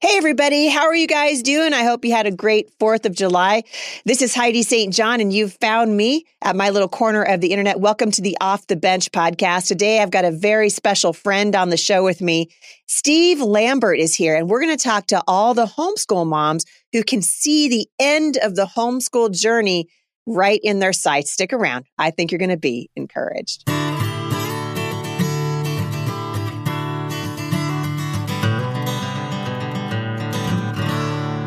Hey, everybody. How are you guys doing? I hope you had a great 4th of July. This is Heidi St. John, and you've found me at my little corner of the internet. Welcome to the Off the Bench podcast. Today, I've got a very special friend on the show with me. Steve Lambert is here, and we're going to talk to all the homeschool moms who can see the end of the homeschool journey right in their sights. Stick around. I think you're going to be encouraged.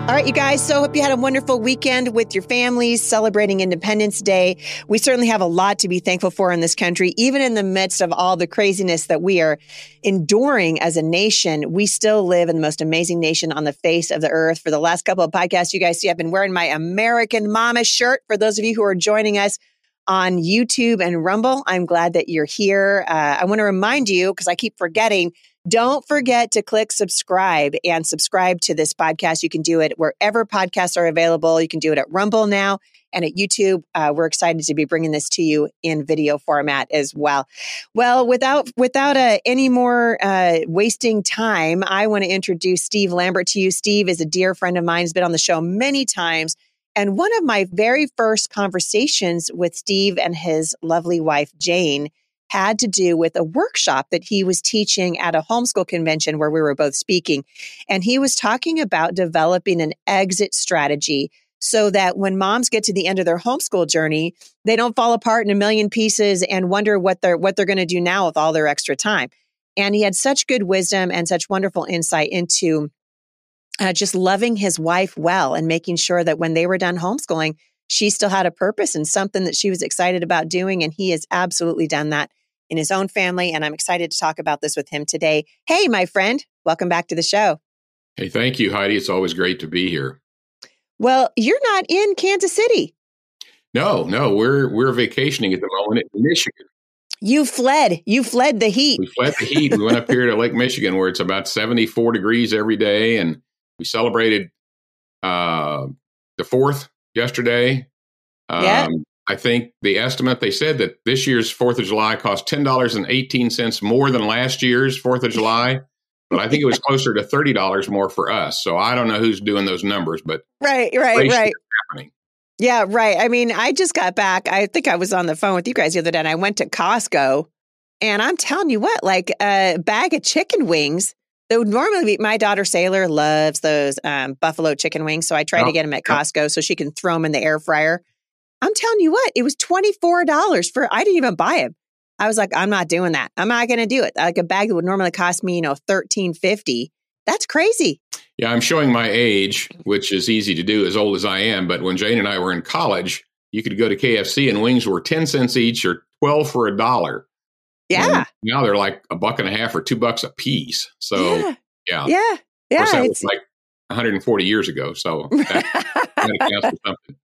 All right, you guys. So, hope you had a wonderful weekend with your families celebrating Independence Day. We certainly have a lot to be thankful for in this country. Even in the midst of all the craziness that we are enduring as a nation, we still live in the most amazing nation on the face of the earth. For the last couple of podcasts, you guys see I've been wearing my American Mama shirt. For those of you who are joining us, on YouTube and Rumble. I'm glad that you're here. Uh, I want to remind you, because I keep forgetting, don't forget to click subscribe and subscribe to this podcast. You can do it wherever podcasts are available. You can do it at Rumble now and at YouTube. Uh, we're excited to be bringing this to you in video format as well. Well, without without uh, any more uh, wasting time, I want to introduce Steve Lambert to you. Steve is a dear friend of mine. He's been on the show many times. And one of my very first conversations with Steve and his lovely wife, Jane, had to do with a workshop that he was teaching at a homeschool convention where we were both speaking. And he was talking about developing an exit strategy so that when moms get to the end of their homeschool journey, they don't fall apart in a million pieces and wonder what they're what they're going to do now with all their extra time. And he had such good wisdom and such wonderful insight into uh, just loving his wife well and making sure that when they were done homeschooling, she still had a purpose and something that she was excited about doing. And he has absolutely done that in his own family. And I'm excited to talk about this with him today. Hey, my friend, welcome back to the show. Hey, thank you, Heidi. It's always great to be here. Well, you're not in Kansas City. No, no, we're we're vacationing at the moment in Michigan. You fled. You fled the heat. We fled the heat. we went up here to Lake Michigan where it's about 74 degrees every day and we celebrated uh, the 4th yesterday. Um, yeah. I think the estimate they said that this year's Fourth of July cost ten dollars and eighteen cents more than last year's Fourth of July, but I think it was closer to thirty dollars more for us. So I don't know who's doing those numbers, but right, right, right. Happening. Yeah, right. I mean, I just got back. I think I was on the phone with you guys the other day, and I went to Costco, and I'm telling you what, like a bag of chicken wings. That would normally be my daughter Sailor loves those um, buffalo chicken wings, so I try oh, to get them at Costco so she can throw them in the air fryer. I'm telling you what, it was $24 for, I didn't even buy them. I was like, I'm not doing that. I'm not going to do it. Like a bag that would normally cost me, you know, 1350. That's crazy. Yeah, I'm showing my age, which is easy to do as old as I am. But when Jane and I were in college, you could go to KFC and wings were 10 cents each or 12 for a dollar. Yeah. And now they're like a buck and a half or two bucks a piece. So, yeah. Yeah. Yeah. yeah that was like 140 years ago. So that, that counts for something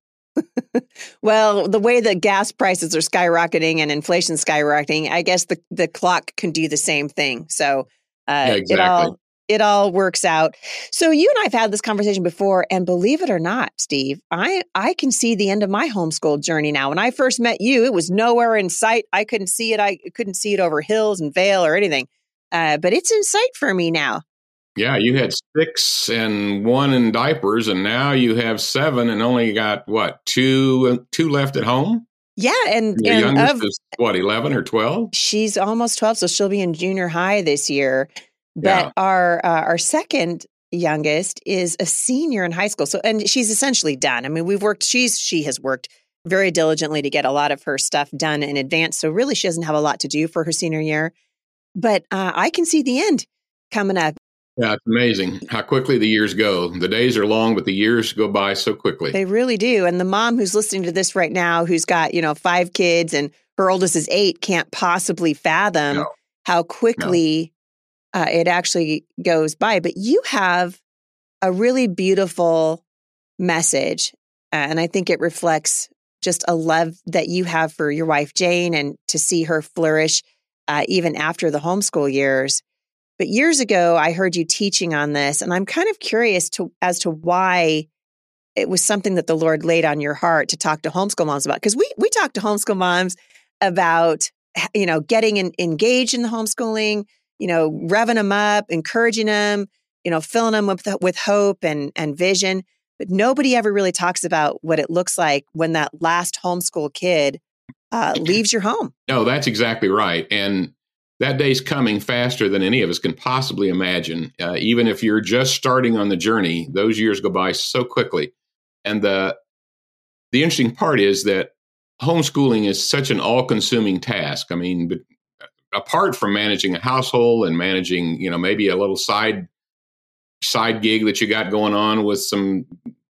well, the way that gas prices are skyrocketing and inflation skyrocketing, I guess the, the clock can do the same thing. So uh, yeah, exactly. it all it all works out. So you and I have had this conversation before, and believe it or not, Steve, I I can see the end of my homeschool journey now. When I first met you, it was nowhere in sight. I couldn't see it. I couldn't see it over hills and vale or anything. Uh, but it's in sight for me now. Yeah, you had six and one in diapers, and now you have seven and only got what two two left at home. Yeah, and your and youngest of, is what eleven or twelve. She's almost twelve, so she'll be in junior high this year. But yeah. our uh, our second youngest is a senior in high school, so and she's essentially done. I mean, we've worked. She's she has worked very diligently to get a lot of her stuff done in advance. So really, she doesn't have a lot to do for her senior year. But uh, I can see the end coming up. Yeah, it's amazing how quickly the years go. The days are long, but the years go by so quickly. They really do. And the mom who's listening to this right now, who's got, you know, five kids and her oldest is eight, can't possibly fathom no. how quickly no. uh, it actually goes by. But you have a really beautiful message. And I think it reflects just a love that you have for your wife, Jane, and to see her flourish uh, even after the homeschool years. But years ago, I heard you teaching on this, and I'm kind of curious to as to why it was something that the Lord laid on your heart to talk to homeschool moms about. Because we we talk to homeschool moms about you know getting in, engaged in the homeschooling, you know, revving them up, encouraging them, you know, filling them with with hope and and vision. But nobody ever really talks about what it looks like when that last homeschool kid uh, leaves your home. No, that's exactly right. And that day's coming faster than any of us can possibly imagine. Uh, even if you're just starting on the journey, those years go by so quickly. And the the interesting part is that homeschooling is such an all-consuming task. I mean, apart from managing a household and managing, you know, maybe a little side side gig that you got going on with some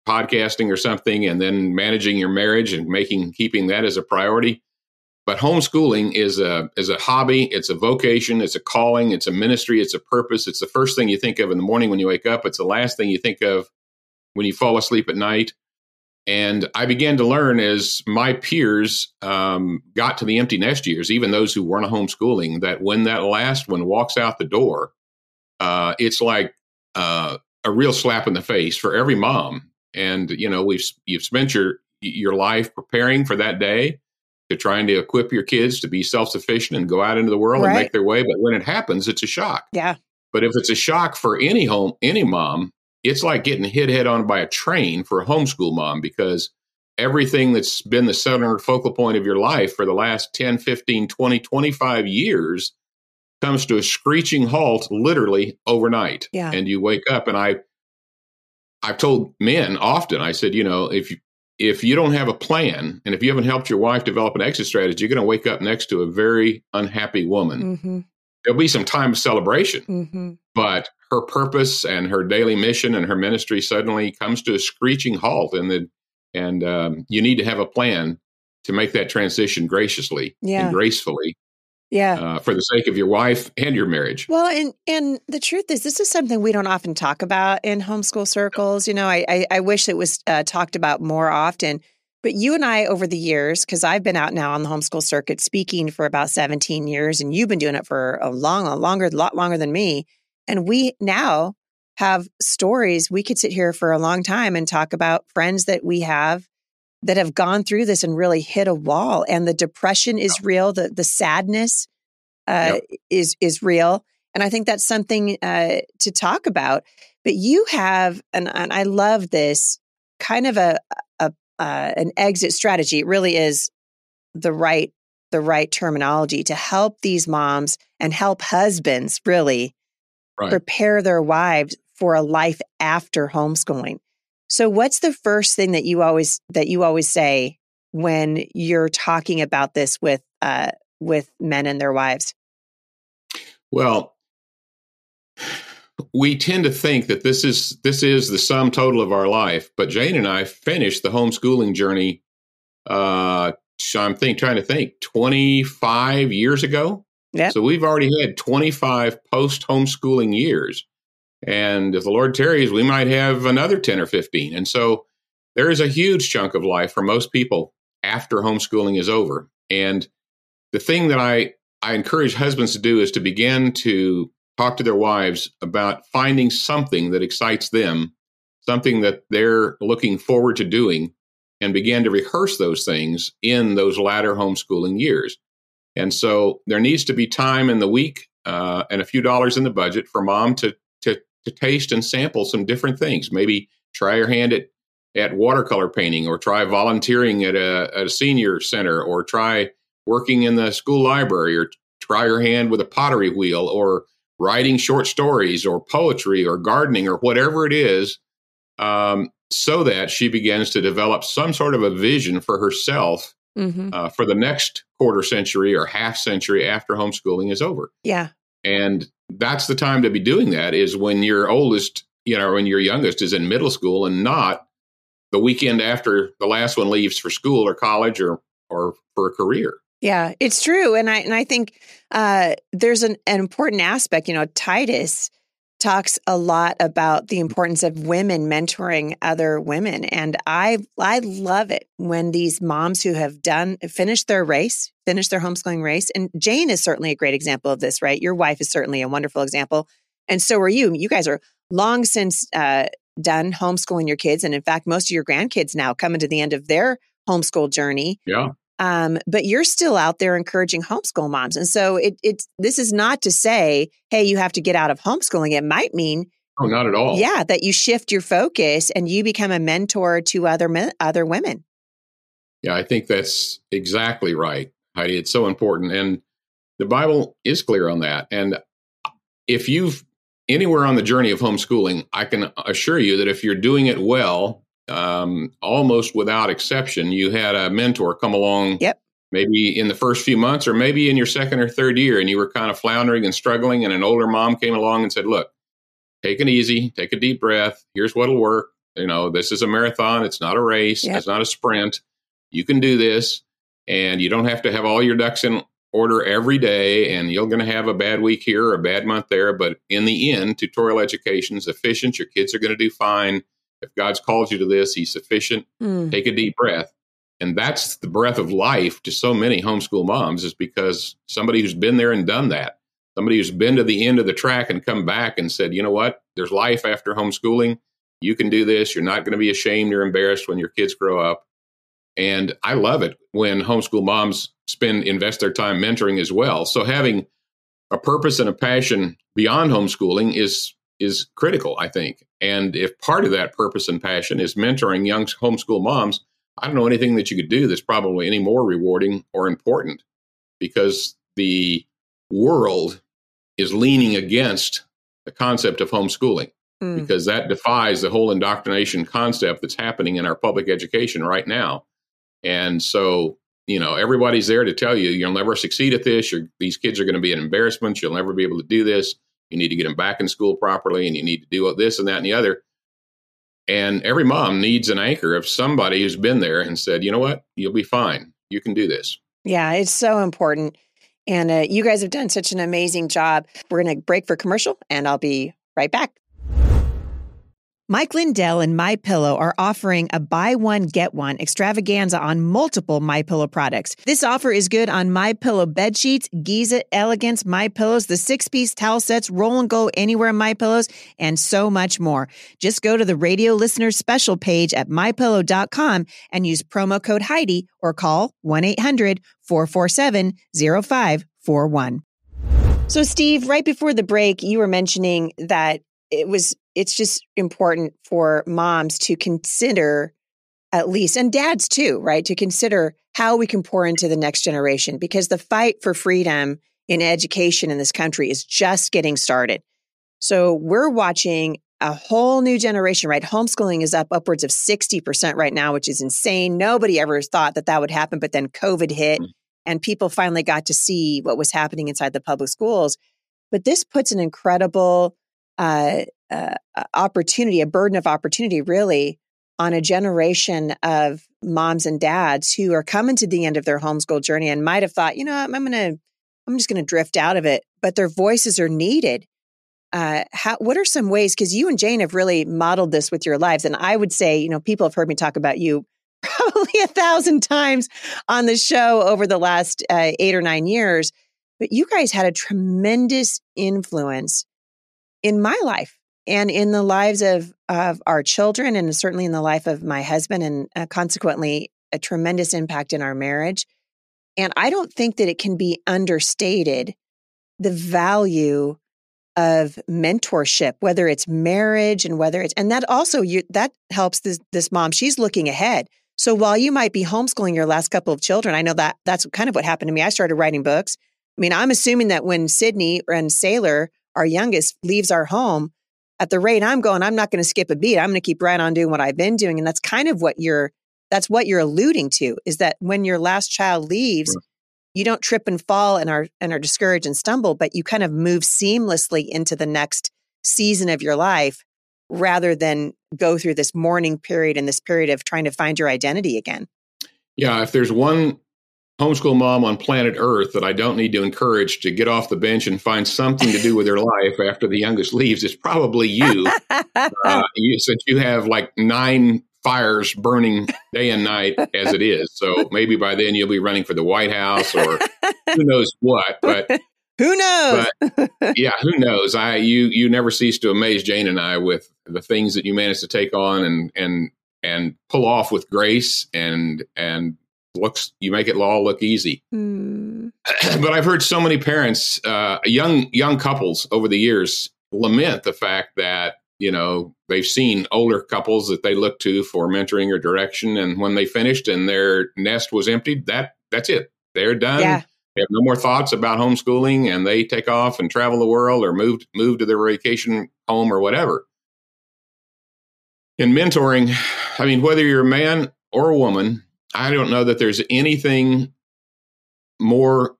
podcasting or something, and then managing your marriage and making keeping that as a priority. But homeschooling is a is a hobby, it's a vocation, it's a calling, it's a ministry, it's a purpose. It's the first thing you think of in the morning when you wake up. It's the last thing you think of when you fall asleep at night. And I began to learn as my peers um, got to the empty nest years, even those who weren't homeschooling, that when that last one walks out the door, uh, it's like uh, a real slap in the face for every mom. And you know, we've you've spent your your life preparing for that day to trying to equip your kids to be self sufficient and go out into the world right. and make their way. But when it happens, it's a shock. Yeah. But if it's a shock for any home, any mom, it's like getting hit head on by a train for a homeschool mom because everything that's been the center focal point of your life for the last 10, 15, 20, 25 years comes to a screeching halt literally overnight. Yeah. And you wake up and I I've told men often, I said, you know, if you if you don't have a plan and if you haven't helped your wife develop an exit strategy, you're going to wake up next to a very unhappy woman. Mm-hmm. There'll be some time of celebration, mm-hmm. but her purpose and her daily mission and her ministry suddenly comes to a screeching halt, and the, and um, you need to have a plan to make that transition graciously yeah. and gracefully yeah. Uh, for the sake of your wife and your marriage. Well and and the truth is this is something we don't often talk about in homeschool circles. You know i i, I wish it was uh, talked about more often. But you and i over the years because i've been out now on the homeschool circuit speaking for about 17 years and you've been doing it for a long a longer a lot longer than me. And we now have stories we could sit here for a long time and talk about friends that we have that have gone through this and really hit a wall and the depression is real the the sadness uh, yep. is is real and i think that's something uh, to talk about but you have and, and i love this kind of a, a uh, an exit strategy it really is the right the right terminology to help these moms and help husbands really right. prepare their wives for a life after homeschooling so what's the first thing that you always that you always say when you're talking about this with uh, with men and their wives? Well, we tend to think that this is this is the sum total of our life, but Jane and I finished the homeschooling journey. Uh, so I'm think trying to think 25 years ago. Yeah. So we've already had 25 post homeschooling years. And if the Lord tarries, we might have another 10 or 15. And so there is a huge chunk of life for most people after homeschooling is over. And the thing that I, I encourage husbands to do is to begin to talk to their wives about finding something that excites them, something that they're looking forward to doing, and begin to rehearse those things in those latter homeschooling years. And so there needs to be time in the week uh, and a few dollars in the budget for mom to to taste and sample some different things. Maybe try your hand at at watercolor painting, or try volunteering at a, at a senior center, or try working in the school library, or try your hand with a pottery wheel, or writing short stories, or poetry, or gardening, or whatever it is, um, so that she begins to develop some sort of a vision for herself mm-hmm. uh, for the next quarter century or half century after homeschooling is over. Yeah. And that's the time to be doing that is when your oldest, you know, when your youngest is in middle school and not the weekend after the last one leaves for school or college or or for a career. Yeah, it's true, and I and I think uh, there's an, an important aspect. You know, Titus talks a lot about the importance of women mentoring other women and I I love it when these moms who have done finished their race, finished their homeschooling race and Jane is certainly a great example of this, right? Your wife is certainly a wonderful example and so are you. You guys are long since uh, done homeschooling your kids and in fact most of your grandkids now coming to the end of their homeschool journey. Yeah. Um, but you're still out there encouraging homeschool moms. And so it, it's this is not to say, hey, you have to get out of homeschooling. It might mean Oh, not at all. Yeah, that you shift your focus and you become a mentor to other men, other women. Yeah, I think that's exactly right, Heidi. It's so important, and the Bible is clear on that. And if you've anywhere on the journey of homeschooling, I can assure you that if you're doing it well, um, almost without exception, you had a mentor come along. Yep. Maybe in the first few months, or maybe in your second or third year, and you were kind of floundering and struggling, and an older mom came along and said, "Look, take it easy, take a deep breath. Here's what'll work. You know, this is a marathon. It's not a race. Yep. It's not a sprint. You can do this, and you don't have to have all your ducks in order every day and you're going to have a bad week here or a bad month there but in the end tutorial education is efficient your kids are going to do fine if god's called you to this he's sufficient. Mm. take a deep breath. And that's the breath of life to so many homeschool moms is because somebody who's been there and done that somebody who's been to the end of the track and come back and said you know what? There's life after homeschooling. You can do this. You're not going to be ashamed or embarrassed when your kids grow up. And I love it when homeschool moms spend invest their time mentoring as well. So having a purpose and a passion beyond homeschooling is is critical, I think. And if part of that purpose and passion is mentoring young homeschool moms, I don't know anything that you could do that's probably any more rewarding or important because the world is leaning against the concept of homeschooling mm. because that defies the whole indoctrination concept that's happening in our public education right now. And so, you know, everybody's there to tell you you'll never succeed at this. You're, these kids are going to be an embarrassment. You'll never be able to do this. You need to get them back in school properly, and you need to do this and that and the other. And every mom needs an anchor of somebody who's been there and said, you know what, you'll be fine. You can do this. Yeah, it's so important. And uh, you guys have done such an amazing job. We're going to break for commercial, and I'll be right back. Mike Lindell and My Pillow are offering a buy one get one extravaganza on multiple My Pillow products. This offer is good on My Pillow bed sheets, Giza Elegance My Pillows, the six-piece towel sets, roll and go anywhere My Pillows, and so much more. Just go to the radio listeners special page at mypillow.com and use promo code Heidi or call 1-800-447-0541. So Steve, right before the break, you were mentioning that it was it's just important for moms to consider at least and dads too right to consider how we can pour into the next generation because the fight for freedom in education in this country is just getting started. So we're watching a whole new generation right? Homeschooling is up upwards of 60% right now which is insane. Nobody ever thought that that would happen but then covid hit mm. and people finally got to see what was happening inside the public schools. But this puts an incredible uh, uh, opportunity, a burden of opportunity, really, on a generation of moms and dads who are coming to the end of their homeschool journey and might have thought, you know, I'm, I'm going to, I'm just going to drift out of it, but their voices are needed. Uh, how, what are some ways? Because you and Jane have really modeled this with your lives, and I would say, you know, people have heard me talk about you probably a thousand times on the show over the last uh, eight or nine years. But you guys had a tremendous influence in my life and in the lives of, of our children, and certainly in the life of my husband, and uh, consequently, a tremendous impact in our marriage. And I don't think that it can be understated the value of mentorship, whether it's marriage and whether it's, and that also you, that helps this, this mom. She's looking ahead. So while you might be homeschooling your last couple of children, I know that that's kind of what happened to me. I started writing books. I mean, I'm assuming that when Sydney and Sailor, our youngest, leaves our home, at the rate I'm going, I'm not going to skip a beat. I'm going to keep right on doing what I've been doing. And that's kind of what you're, that's what you're alluding to is that when your last child leaves, right. you don't trip and fall and are, and are discouraged and stumble, but you kind of move seamlessly into the next season of your life rather than go through this mourning period and this period of trying to find your identity again. Yeah. If there's one homeschool mom on planet Earth that I don't need to encourage to get off the bench and find something to do with their life after the youngest leaves is probably you. uh, you since you have like nine fires burning day and night as it is. So maybe by then you'll be running for the White House or who knows what. But who knows? But, yeah, who knows? I you you never cease to amaze Jane and I with the things that you manage to take on and and and pull off with grace and and looks you make it all look easy. Mm. but I've heard so many parents, uh, young young couples over the years, lament the fact that you know, they've seen older couples that they look to for mentoring or direction. And when they finished and their nest was emptied, that that's it. They're done. Yeah. They have no more thoughts about homeschooling and they take off and travel the world or move move to their vacation home or whatever. In mentoring, I mean, whether you're a man or a woman, I don't know that there's anything more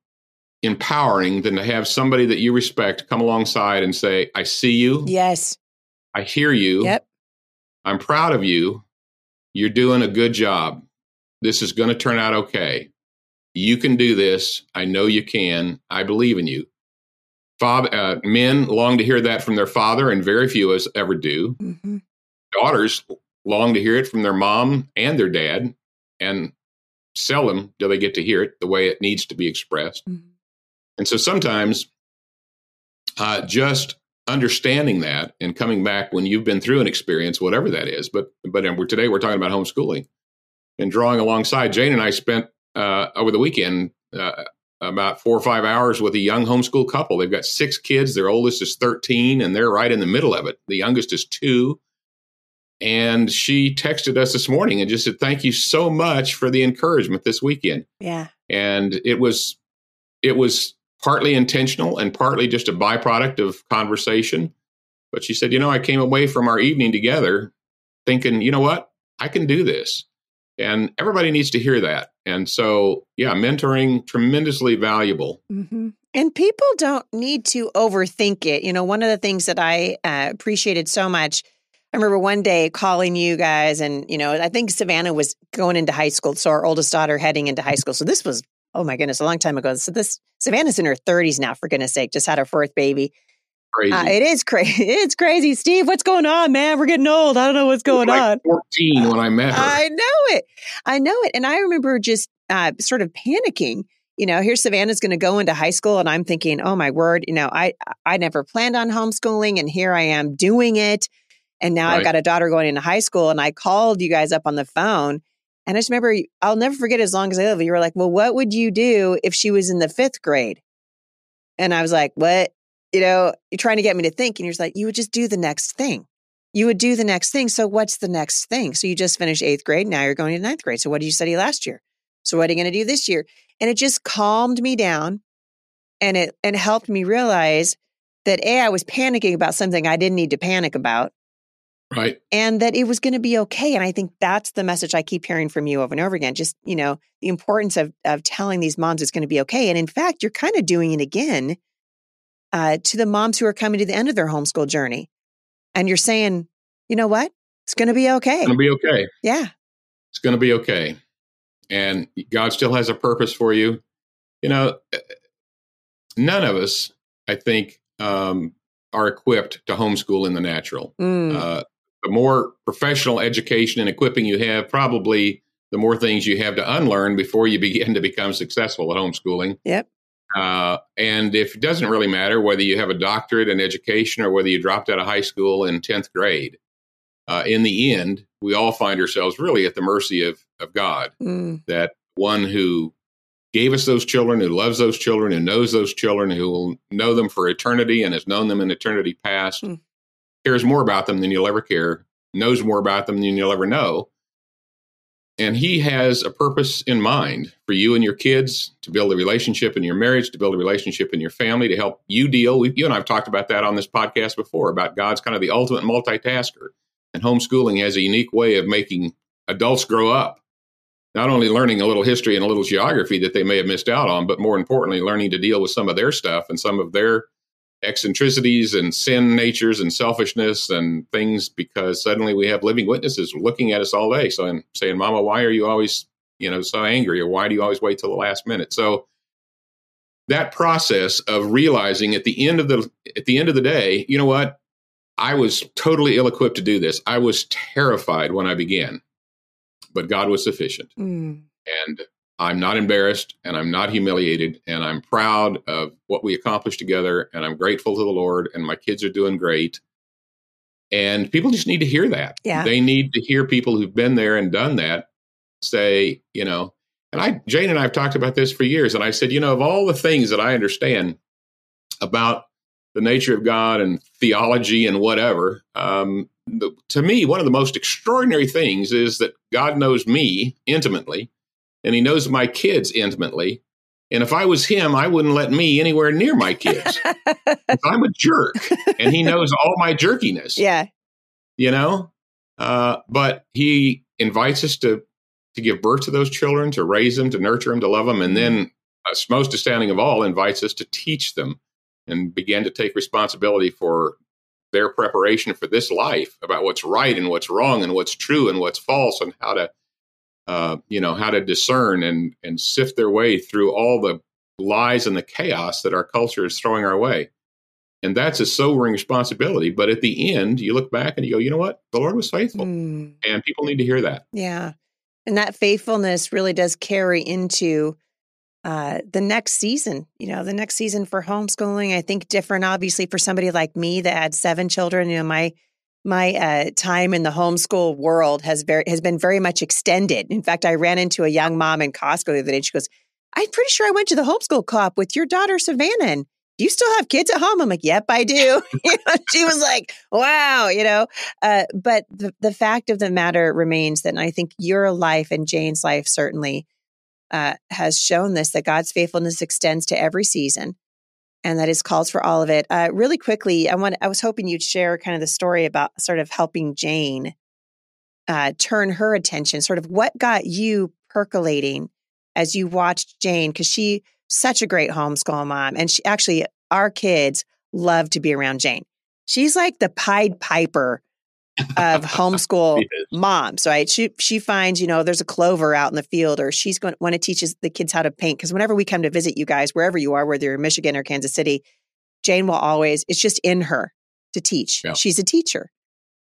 empowering than to have somebody that you respect come alongside and say, I see you. Yes. I hear you. Yep. I'm proud of you. You're doing a good job. This is going to turn out okay. You can do this. I know you can. I believe in you. Father, uh, men long to hear that from their father, and very few of us ever do. Mm-hmm. Daughters long to hear it from their mom and their dad, and seldom do they get to hear it the way it needs to be expressed. Mm-hmm. And so sometimes uh, just understanding that and coming back when you've been through an experience, whatever that is. But but we're, today we're talking about homeschooling and drawing alongside. Jane and I spent uh, over the weekend uh, about four or five hours with a young homeschool couple. They've got six kids. Their oldest is thirteen, and they're right in the middle of it. The youngest is two. And she texted us this morning and just said, "Thank you so much for the encouragement this weekend." Yeah, and it was it was partly intentional and partly just a byproduct of conversation. But she said, you know, I came away from our evening together thinking, you know what, I can do this. And everybody needs to hear that. And so, yeah, mentoring tremendously valuable. Mm-hmm. And people don't need to overthink it. You know, one of the things that I uh, appreciated so much, I remember one day calling you guys, and, you know, I think Savannah was going into high school. So our oldest daughter heading into high school. So this was oh my goodness, a long time ago. So this Savannah's in her 30s now, for goodness sake, just had her fourth baby. Crazy. Uh, it is crazy. It's crazy. Steve, what's going on, man? We're getting old. I don't know what's going like on. 14 when I met her. I know it. I know it. And I remember just uh, sort of panicking. You know, here Savannah's going to go into high school, and I'm thinking, oh my word, you know, I I never planned on homeschooling, and here I am doing it. And now right. I've got a daughter going into high school, and I called you guys up on the phone and I just remember, I'll never forget as long as I live. You were like, well, what would you do if she was in the fifth grade? And I was like, what? You know, you're trying to get me to think. And you're like, you would just do the next thing. You would do the next thing. So what's the next thing? So you just finished eighth grade. Now you're going to ninth grade. So what did you study last year? So what are you going to do this year? And it just calmed me down and it and helped me realize that A, I was panicking about something I didn't need to panic about. Right. And that it was going to be okay. And I think that's the message I keep hearing from you over and over again. Just, you know, the importance of of telling these moms it's going to be okay. And in fact, you're kind of doing it again uh, to the moms who are coming to the end of their homeschool journey. And you're saying, you know what? It's going to be okay. It's going to be okay. Yeah. It's going to be okay. And God still has a purpose for you. You know, eh, none of us, I think, um, are equipped to homeschool in the natural. Mm. Uh, the more professional education and equipping you have, probably the more things you have to unlearn before you begin to become successful at homeschooling. Yep. Uh, and if it doesn't really matter whether you have a doctorate in education or whether you dropped out of high school in 10th grade, uh, in the end, we all find ourselves really at the mercy of, of God, mm. that one who gave us those children, who loves those children, who knows those children, who will know them for eternity and has known them in eternity past, mm cares more about them than you'll ever care, knows more about them than you'll ever know. And he has a purpose in mind for you and your kids to build a relationship in your marriage, to build a relationship in your family, to help you deal. We, you and I have talked about that on this podcast before about God's kind of the ultimate multitasker. And homeschooling has a unique way of making adults grow up, not only learning a little history and a little geography that they may have missed out on, but more importantly, learning to deal with some of their stuff and some of their eccentricities and sin natures and selfishness and things because suddenly we have living witnesses looking at us all day so I'm saying mama why are you always you know so angry? Or why do you always wait till the last minute? So that process of realizing at the end of the at the end of the day you know what? I was totally ill equipped to do this. I was terrified when i began but god was sufficient. Mm. and I'm not embarrassed and I'm not humiliated and I'm proud of what we accomplished together and I'm grateful to the Lord and my kids are doing great. And people just need to hear that. Yeah. They need to hear people who've been there and done that say, you know, and I Jane and I have talked about this for years and I said, you know, of all the things that I understand about the nature of God and theology and whatever. Um, the, to me, one of the most extraordinary things is that God knows me intimately, and He knows my kids intimately. And if I was Him, I wouldn't let me anywhere near my kids. I'm a jerk, and He knows all my jerkiness. Yeah, you know. Uh, but He invites us to to give birth to those children, to raise them, to nurture them, to love them, and then, uh, most astounding of all, invites us to teach them and begin to take responsibility for their preparation for this life about what's right and what's wrong and what's true and what's false and how to uh, you know how to discern and and sift their way through all the lies and the chaos that our culture is throwing our way. And that's a sobering responsibility but at the end you look back and you go you know what? The lord was faithful. Mm. and people need to hear that. Yeah. And that faithfulness really does carry into uh, the next season, you know, the next season for homeschooling, I think different, obviously, for somebody like me that had seven children. You know, my my uh, time in the homeschool world has very has been very much extended. In fact, I ran into a young mom in Costco the other day. And she goes, "I'm pretty sure I went to the homeschool co-op with your daughter Savannah." And do you still have kids at home? I'm like, "Yep, I do." she was like, "Wow," you know. Uh, but the the fact of the matter remains that I think your life and Jane's life certainly uh, has shown this that God's faithfulness extends to every season and that is calls for all of it. Uh, really quickly, I want I was hoping you'd share kind of the story about sort of helping Jane uh, turn her attention, sort of what got you percolating as you watched Jane because she such a great homeschool mom and she actually our kids love to be around Jane. She's like the Pied Piper of homeschool moms, right? She she finds, you know, there's a clover out in the field, or she's going to want to teach the kids how to paint. Because whenever we come to visit you guys, wherever you are, whether you're in Michigan or Kansas City, Jane will always, it's just in her to teach. Yeah. She's a teacher.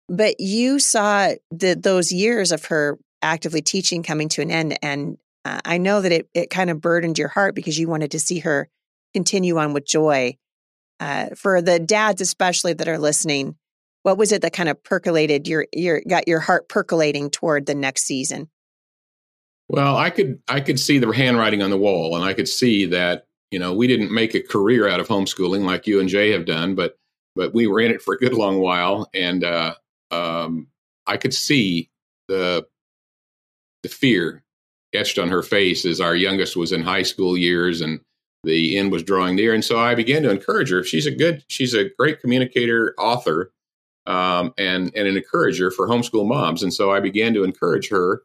But you saw the, those years of her actively teaching coming to an end. And uh, I know that it, it kind of burdened your heart because you wanted to see her continue on with joy. Uh, for the dads, especially that are listening, what was it that kind of percolated your your got your heart percolating toward the next season? Well, I could I could see the handwriting on the wall, and I could see that you know we didn't make a career out of homeschooling like you and Jay have done, but but we were in it for a good long while, and uh, um, I could see the the fear etched on her face as our youngest was in high school years and the end was drawing near. And so I began to encourage her. She's a good, she's a great communicator, author, um, and, and an encourager for homeschool moms. And so I began to encourage her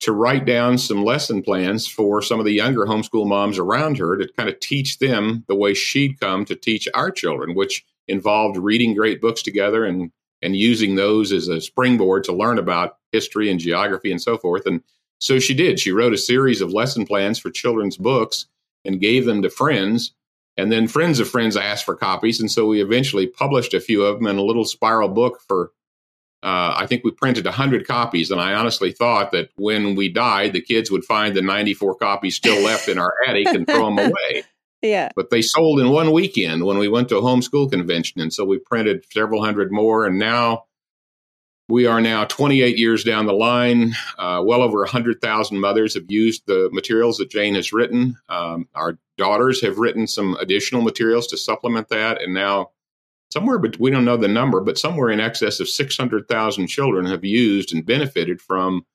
to write down some lesson plans for some of the younger homeschool moms around her to kind of teach them the way she'd come to teach our children, which involved reading great books together and and using those as a springboard to learn about history and geography and so forth. And so she did. She wrote a series of lesson plans for children's books and gave them to friends and then friends of friends asked for copies. And so we eventually published a few of them in a little spiral book for, uh, I think we printed 100 copies. And I honestly thought that when we died, the kids would find the 94 copies still left in our attic and throw them away. Yeah. But they sold in one weekend when we went to a homeschool convention. And so we printed several hundred more. And now we are now 28 years down the line. Uh, well over 100,000 mothers have used the materials that Jane has written. Um, our daughters have written some additional materials to supplement that. And now, somewhere, but we don't know the number, but somewhere in excess of 600,000 children have used and benefited from,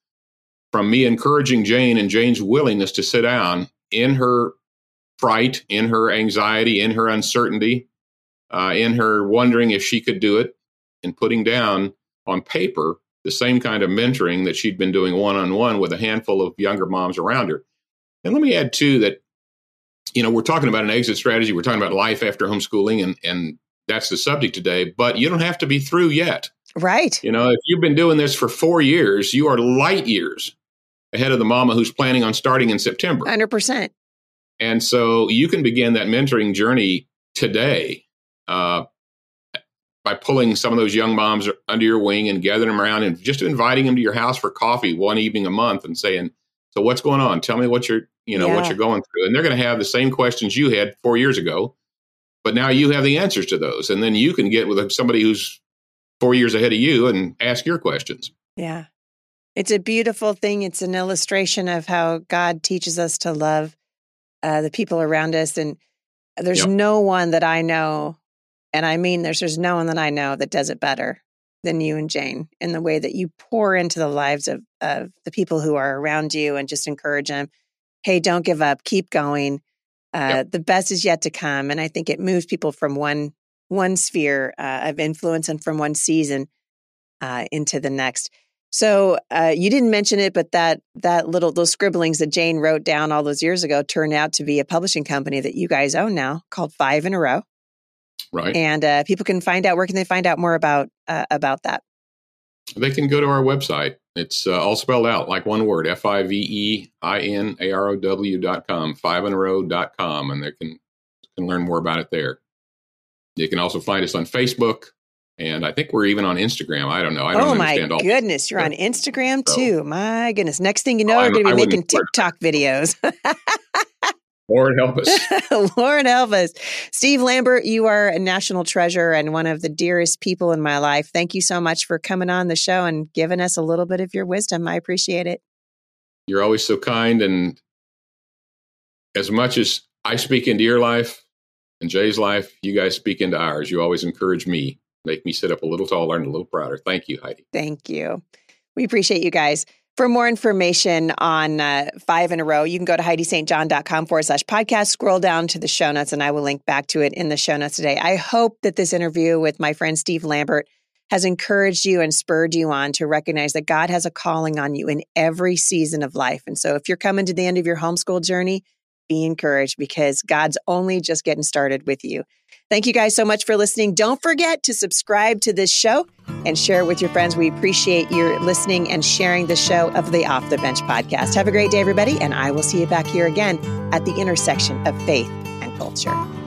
from me encouraging Jane and Jane's willingness to sit down in her fright, in her anxiety, in her uncertainty, uh, in her wondering if she could do it, and putting down on paper the same kind of mentoring that she'd been doing one on one with a handful of younger moms around her. And let me add too that you know we're talking about an exit strategy, we're talking about life after homeschooling, and and that's the subject today. But you don't have to be through yet, right? You know, if you've been doing this for four years, you are light years ahead of the mama who's planning on starting in September. Hundred percent. And so you can begin that mentoring journey today. Uh, by pulling some of those young moms under your wing and gathering them around and just inviting them to your house for coffee one evening a month and saying, "So what's going on? Tell me what you're, you know, yeah. what you're going through." And they're going to have the same questions you had 4 years ago, but now you have the answers to those and then you can get with somebody who's 4 years ahead of you and ask your questions. Yeah. It's a beautiful thing. It's an illustration of how God teaches us to love uh, the people around us and there's yep. no one that I know And I mean, there's, there's no one that I know that does it better than you and Jane in the way that you pour into the lives of, of the people who are around you and just encourage them. Hey, don't give up, keep going. Uh, yep. The best is yet to come. And I think it moves people from one one sphere uh, of influence and from one season uh, into the next. So uh, you didn't mention it, but that that little those scribblings that Jane wrote down all those years ago turned out to be a publishing company that you guys own now called Five in a Row. Right. And uh, people can find out where can they find out more about uh, about that. They can go to our website. It's uh, all spelled out like one word: F I V E I N A R O W dot com, five in a row dot com, and they can can learn more about it there. You can also find us on Facebook, and I think we're even on Instagram. I don't know. I don't oh my goodness, you're on Instagram so, too. My goodness. Next thing you know, we're going to be making TikTok videos. Lord help us. Lord help us. Steve Lambert, you are a national treasure and one of the dearest people in my life. Thank you so much for coming on the show and giving us a little bit of your wisdom. I appreciate it. You're always so kind. And as much as I speak into your life and Jay's life, you guys speak into ours. You always encourage me make me sit up a little taller and a little prouder. Thank you, Heidi. Thank you. We appreciate you guys. For more information on uh, five in a row, you can go to HeidiSt.John.com forward slash podcast, scroll down to the show notes, and I will link back to it in the show notes today. I hope that this interview with my friend Steve Lambert has encouraged you and spurred you on to recognize that God has a calling on you in every season of life. And so if you're coming to the end of your homeschool journey, be encouraged because God's only just getting started with you. Thank you guys so much for listening. Don't forget to subscribe to this show and share it with your friends. We appreciate your listening and sharing the show of the Off the Bench podcast. Have a great day, everybody, and I will see you back here again at the intersection of faith and culture.